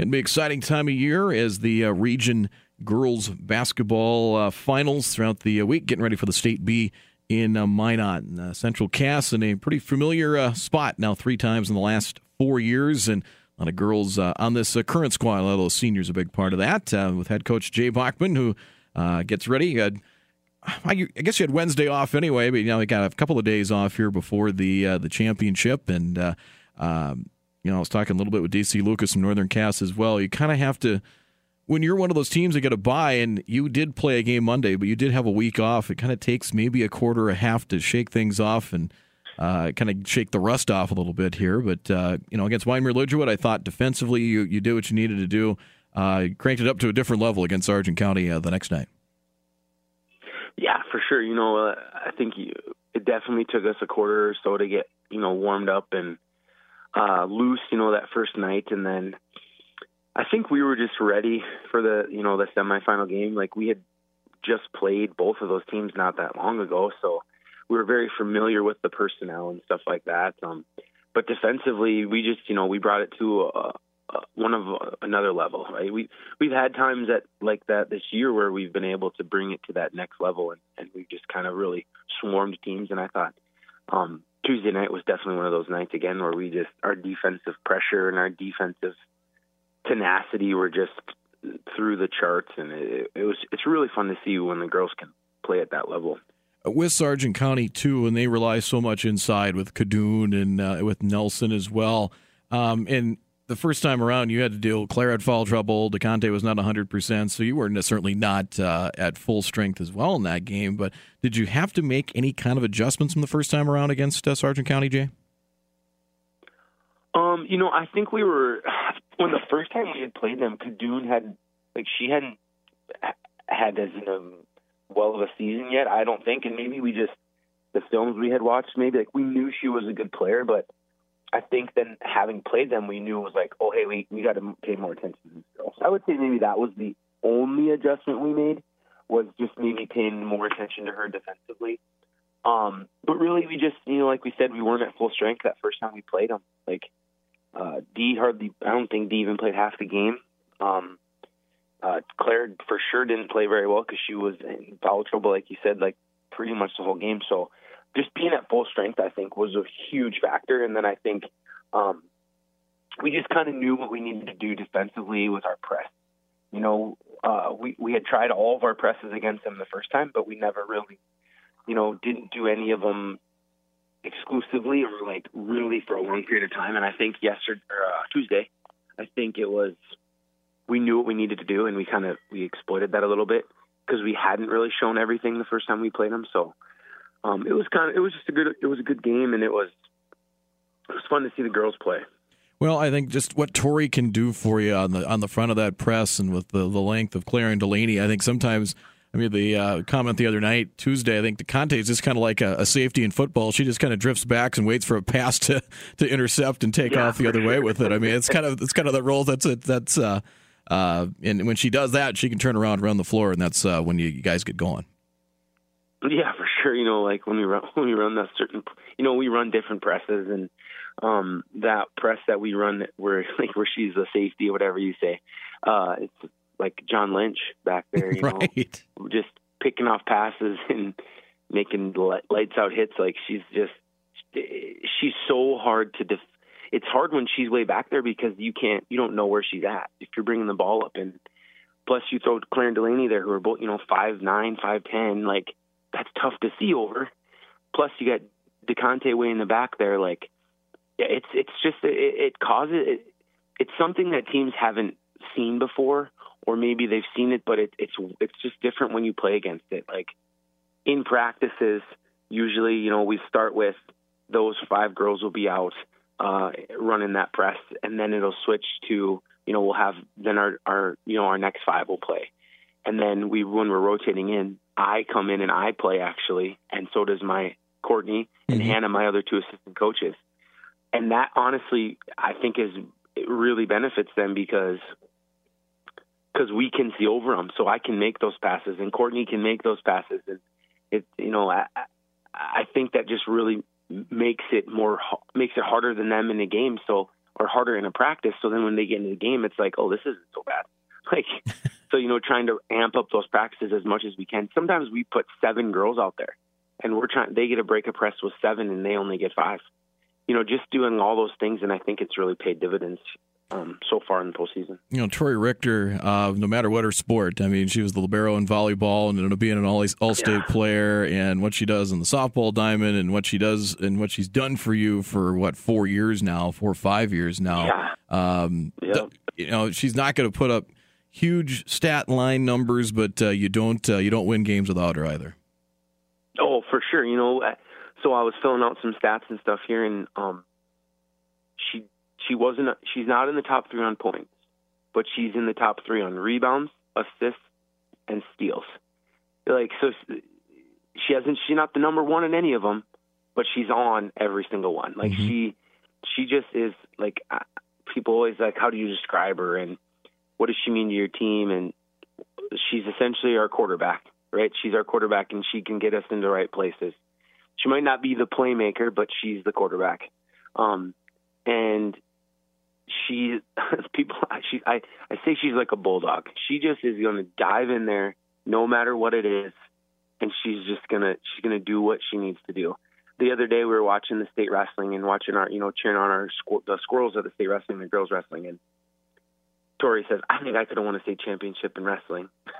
It'll be an exciting time of year as the uh, region girls basketball uh, finals throughout the uh, week, getting ready for the State B in uh, Minot. Uh, Central Cass in a pretty familiar uh, spot now, three times in the last four years, and a lot of girls on this current squad. A lot of those seniors a big part of that, with head coach Jay Bachman, who gets ready. I guess you had Wednesday off anyway, but you know, we got a couple of days off here before the the championship, and um, you know, I was talking a little bit with DC Lucas from Northern Cass as well. You kind of have to, when you're one of those teams that get a bye, and you did play a game Monday, but you did have a week off. It kind of takes maybe a quarter, or a half to shake things off and uh, kind of shake the rust off a little bit here. But uh, you know, against Wyndmere Lidgerwood, I thought defensively you you did what you needed to do. Uh, cranked it up to a different level against Sargent County uh, the next night. Yeah, for sure. You know, uh, I think you, it definitely took us a quarter or so to get you know warmed up and uh, loose, you know, that first night, and then I think we were just ready for the, you know, the semifinal game. Like we had just played both of those teams not that long ago, so we were very familiar with the personnel and stuff like that. Um, but defensively, we just, you know, we brought it to a, a, one of a, another level. Right? We we've had times that like that this year where we've been able to bring it to that next level, and, and we've just kind of really swarmed teams. And I thought um, Tuesday night was definitely one of those nights again where we just our defensive pressure and our defensive tenacity were just through the charts, and it, it was it's really fun to see when the girls can play at that level. With Sargent County too, and they rely so much inside with Cadoon and uh, with Nelson as well. Um, and the first time around, you had to deal. Claire had foul trouble. DeConte was not 100%, so you were certainly not uh, at full strength as well in that game. But did you have to make any kind of adjustments from the first time around against uh, County, Jay? Um, you know, I think we were when the first time we had played them. Cadoon had like she hadn't had as a well of a season yet. I don't think, and maybe we just the films we had watched. Maybe like we knew she was a good player, but I think then having played them, we knew it was like, oh, hey, we we got to pay more attention to these girls. I would say maybe that was the only adjustment we made was just maybe paying more attention to her defensively. Um, but really, we just you know, like we said, we weren't at full strength that first time we played them. Like uh, D hardly, I don't think D even played half the game. Um, uh, Claire for sure didn't play very well because she was in foul trouble, like you said, like pretty much the whole game. So just being at full strength, I think, was a huge factor. And then I think um, we just kind of knew what we needed to do defensively with our press. You know, uh, we we had tried all of our presses against them the first time, but we never really, you know, didn't do any of them exclusively or like really for a long period of time. And I think yesterday or uh, Tuesday, I think it was we knew what we needed to do, and we kind of we exploited that a little bit because we hadn't really shown everything the first time we played them. So um, it was kind of it was just a good it was a good game, and it was it was fun to see the girls play. Well, I think just what Tori can do for you on the on the front of that press and with the, the length of Claire and Delaney, I think sometimes. I mean, the uh, comment the other night, Tuesday, I think the DeConte is just kind of like a, a, safety in football. She just kind of drifts back and waits for a pass to, to intercept and take yeah, off the other way with it. I mean, it's kind of it's kind of the role that's it. That's uh, uh, and when she does that, she can turn around around the floor, and that's uh, when you, you guys get going. Yeah, sure. You know, like when we run when we run that certain, you know, we run different presses, and um that press that we run where like where she's a safety or whatever you say, uh, it's like John Lynch back there. You right. know, just picking off passes and making lights out hits. Like she's just she's so hard to def. It's hard when she's way back there because you can't you don't know where she's at if you're bringing the ball up and plus you throw Claire and Delaney there who are both you know five nine five ten like that's tough to see over. Plus, you got DeConte way in the back there. Like, it's it's just it, it causes it, it's something that teams haven't seen before, or maybe they've seen it, but it, it's it's just different when you play against it. Like in practices, usually you know we start with those five girls will be out uh, running that press, and then it'll switch to you know we'll have then our our you know our next five will play, and then we when we're rotating in, I come in and I play actually, and so does my Courtney and mm-hmm. Hannah, my other two assistant coaches. And that honestly, I think is it really benefits them because because we can see over them, so I can make those passes, and Courtney can make those passes, and it you know I I think that just really makes it more makes it harder than them in the game. So or harder in a practice. So then when they get into the game, it's like, oh, this isn't so bad. Like, so you know, trying to amp up those practices as much as we can. Sometimes we put seven girls out there, and we're trying. They get a break of press with seven, and they only get five. You know, just doing all those things, and I think it's really paid dividends um, so far in the postseason. You know, Tori Richter, uh, no matter what her sport, I mean, she was the libero in volleyball and being an all all state yeah. player. And what she does in the softball diamond, and what she does, and what she's done for you for what four years now, four or five years now. Yeah. Um, yep. you know, she's not going to put up huge stat line numbers, but uh, you don't uh, you don't win games without her either. Oh, for sure. You know, so I was filling out some stats and stuff here, and um, she she wasn't she's not in the top three on points, but she's in the top three on rebounds, assists, and steals. Like so, she hasn't she's not the number one in any of them, but she's on every single one. Like mm-hmm. she she just is like people always like how do you describe her and what does she mean to your team and she's essentially our quarterback right she's our quarterback and she can get us into the right places she might not be the playmaker but she's the quarterback um, and she people she I I say she's like a bulldog. She just is going to dive in there no matter what it is and she's just to she's to do what she needs to do. The other day we were watching the state wrestling and watching our you know cheering on our the squirrels of the state wrestling the girls wrestling and Tori says I think I could have won a state championship in wrestling.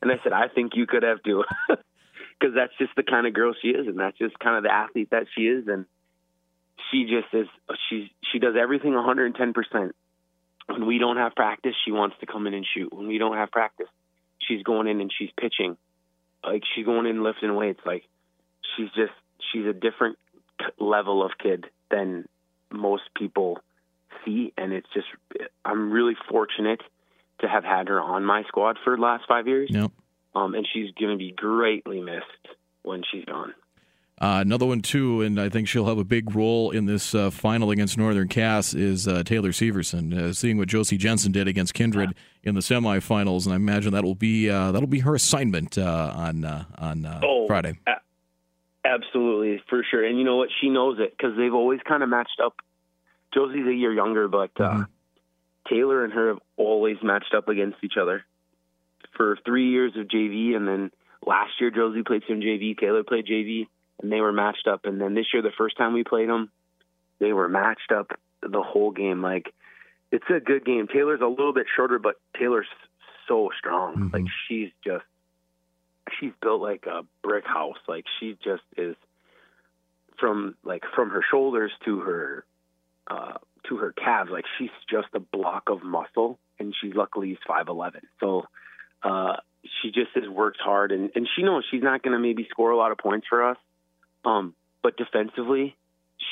And I said I think you could have too. Cuz that's just the kind of girl she is and that's just kind of the athlete that she is and she just is she she does everything 110%. When we don't have practice, she wants to come in and shoot. When we don't have practice, she's going in and she's pitching. Like she's going in lifting weights. Like she's just she's a different level of kid than most people see and it's just I'm really fortunate to have had her on my squad for the last 5 years. Yep. Um, and she's going to be greatly missed when she's gone. Uh, another one too, and I think she'll have a big role in this uh, final against Northern Cass is uh, Taylor Severson. Uh, seeing what Josie Jensen did against Kindred in the semifinals, and I imagine that'll be uh, that'll be her assignment uh, on on oh, Friday. A- absolutely, for sure. And you know what? She knows it because they've always kind of matched up. Josie's a year younger, but mm-hmm. Taylor and her have always matched up against each other for three years of JV, and then last year Josie played some JV, Taylor played JV and they were matched up. And then this year, the first time we played them, they were matched up the whole game. Like it's a good game. Taylor's a little bit shorter, but Taylor's so strong. Mm-hmm. Like she's just she's built like a brick house. Like she just is from like from her shoulders to her uh to her calves. Like she's just a block of muscle, and she luckily is five eleven. So uh she just has worked hard, and and she knows she's not going to maybe score a lot of points for us um, but defensively,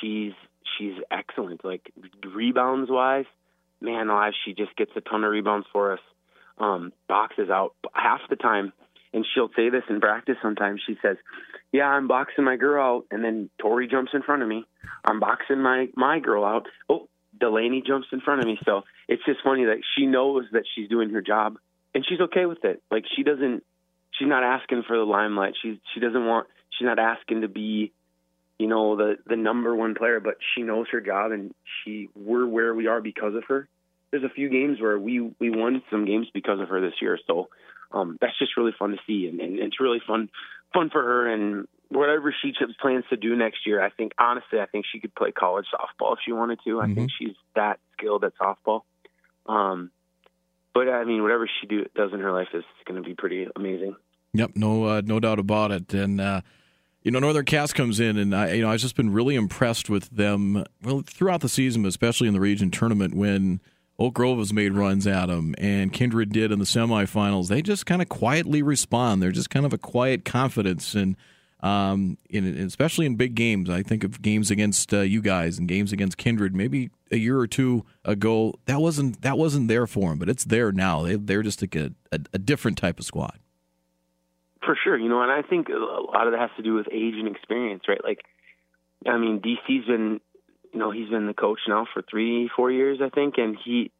she's she's excellent. Like rebounds wise, man alive, she just gets a ton of rebounds for us. Um, boxes out half the time, and she'll say this in practice. Sometimes she says, "Yeah, I'm boxing my girl out," and then Tori jumps in front of me. I'm boxing my my girl out. Oh, Delaney jumps in front of me. So it's just funny that she knows that she's doing her job, and she's okay with it. Like she doesn't, she's not asking for the limelight. She she doesn't want she's not asking to be, you know, the the number one player, but she knows her job and she we're where we are because of her. There's a few games where we we won some games because of her this year, so um, that's just really fun to see, and, and it's really fun fun for her and whatever she plans to do next year. I think honestly, I think she could play college softball if she wanted to. I mm-hmm. think she's that skilled at softball. Um, but I mean, whatever she do does in her life is going to be pretty amazing. Yep, no, uh, no doubt about it. And uh, you know, Northern Cass comes in, and I, you know, I've just been really impressed with them. Well, throughout the season, but especially in the region tournament, when Oak Grove has made runs at them, and Kindred did in the semifinals. They just kind of quietly respond. They're just kind of a quiet confidence, and um, in, especially in big games. I think of games against uh, you guys and games against Kindred. Maybe a year or two ago, that wasn't that wasn't there for them, but it's there now. They, they're just like a, a, a different type of squad. For sure, you know, and I think a lot of that has to do with age and experience, right? Like, I mean, DC's been, you know, he's been the coach now for three, four years, I think, and he,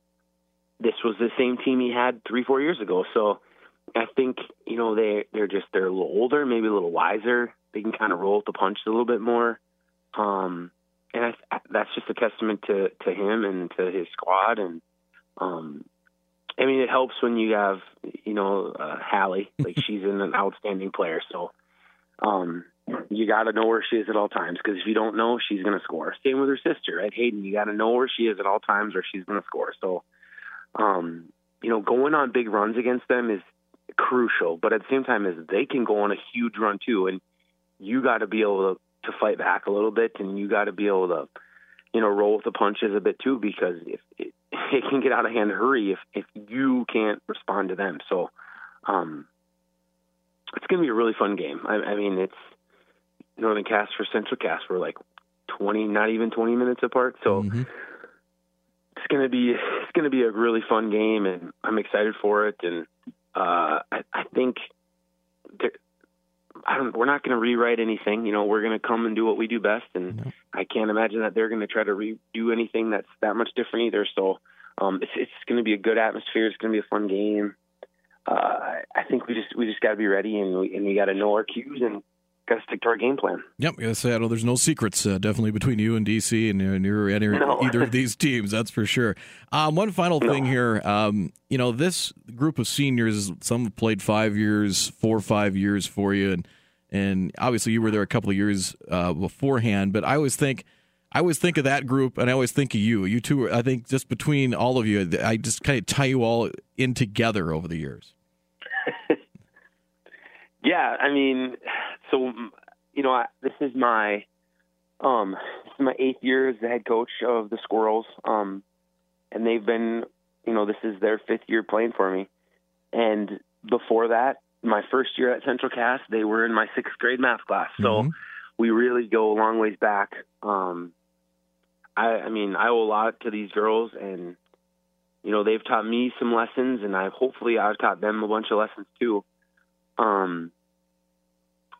this was the same team he had three, four years ago. So, I think you know they they're just they're a little older, maybe a little wiser. They can kind of roll with the punch a little bit more, um, and I, that's just a testament to to him and to his squad. And um, I mean, it helps when you have you know uh, Hallie, like she's an outstanding player. So um, you got to know where she is at all times because if you don't know, she's going to score. Same with her sister, right? Hayden, you got to know where she is at all times or she's going to score. So, um, you know, going on big runs against them is crucial, but at the same time, is they can go on a huge run too, and you got to be able to to fight back a little bit, and you got to be able to, you know, roll with the punches a bit too, because if it, it can get out of hand hurry if if you can't respond to them. So, um, it's going to be a really fun game. I, I mean, it's Northern Cass for Central Cass. We're like twenty, not even twenty minutes apart. So. Mm-hmm. It's gonna be it's gonna be a really fun game, and I'm excited for it. And uh, I, I think I don't. We're not going to rewrite anything. You know, we're going to come and do what we do best, and no. I can't imagine that they're going to try to redo anything that's that much different either. So, um, it's it's going to be a good atmosphere. It's going to be a fun game. Uh, I think we just we just got to be ready, and we and we got to know our cues and got to stick to our game plan. Yep, I gotta say, I know there's no secrets uh, definitely between you and DC and, and you're any, no. either of these teams. That's for sure. Um, one final no. thing here, um, you know, this group of seniors, some have played five years, four or five years for you, and and obviously you were there a couple of years uh, beforehand. But I always think. I always think of that group, and I always think of you. You two, I think, just between all of you, I just kind of tie you all in together over the years. yeah, I mean, so you know, I, this is my um, this is my eighth year as the head coach of the Squirrels, um, and they've been, you know, this is their fifth year playing for me, and before that, my first year at Central Cass, they were in my sixth grade math class, so mm-hmm. we really go a long ways back. Um, I, I mean, I owe a lot to these girls, and you know, they've taught me some lessons, and I hopefully I've taught them a bunch of lessons too. Um,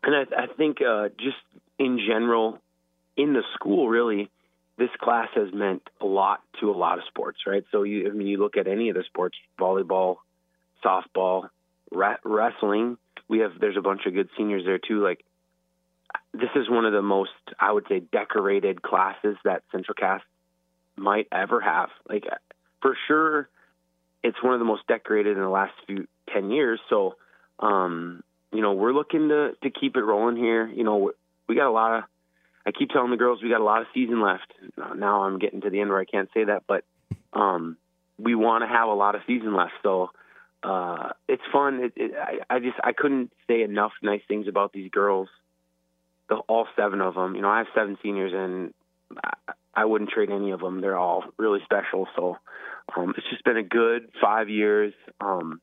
and I, I think uh, just in general, in the school, really, this class has meant a lot to a lot of sports, right? So you, I mean, you look at any of the sports, volleyball, softball, ra- wrestling. We have there's a bunch of good seniors there too. Like this is one of the most, I would say, decorated classes that Central Cass might ever have. Like for sure, it's one of the most decorated in the last few ten years. So um, you know, we're looking to to keep it rolling here. You know, we got a lot of. I keep telling the girls we got a lot of season left. Now I'm getting to the end where I can't say that, but um, we want to have a lot of season left. So uh, it's fun. It, it, I, I just I couldn't say enough nice things about these girls. The, all seven of them. You know, I have seven seniors, and I, I wouldn't trade any of them. They're all really special. So um, it's just been a good five years. Um,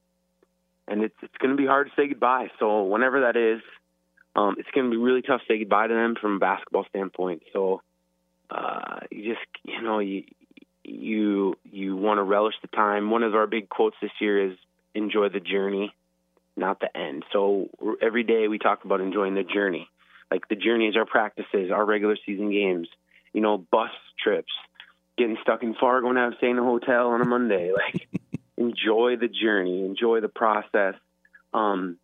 and it's it's going to be hard to say goodbye. So whenever that is, um, it's going to be really tough to say goodbye to them from a basketball standpoint. So uh, you just you know you you you want to relish the time. One of our big quotes this year is enjoy the journey, not the end. So every day we talk about enjoying the journey. Like the journey is our practices, our regular season games, you know, bus trips, getting stuck in Fargo and have staying in a hotel on a Monday, like enjoy the journey, enjoy the process, um,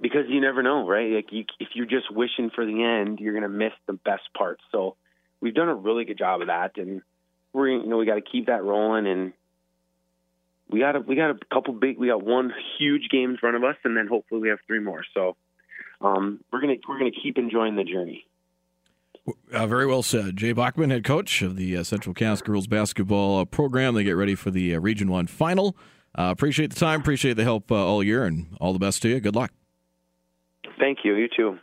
because you never know, right? Like you, if you're just wishing for the end, you're gonna miss the best parts. So we've done a really good job of that, and we're you know we got to keep that rolling, and we got a we got a couple big, we got one huge game in front of us, and then hopefully we have three more. So um, we're gonna we're gonna keep enjoying the journey. Uh, very well said. Jay Bachman, head coach of the uh, Central Cass girls basketball uh, program. They get ready for the uh, Region 1 final. Uh, appreciate the time, appreciate the help uh, all year, and all the best to you. Good luck. Thank you. You too.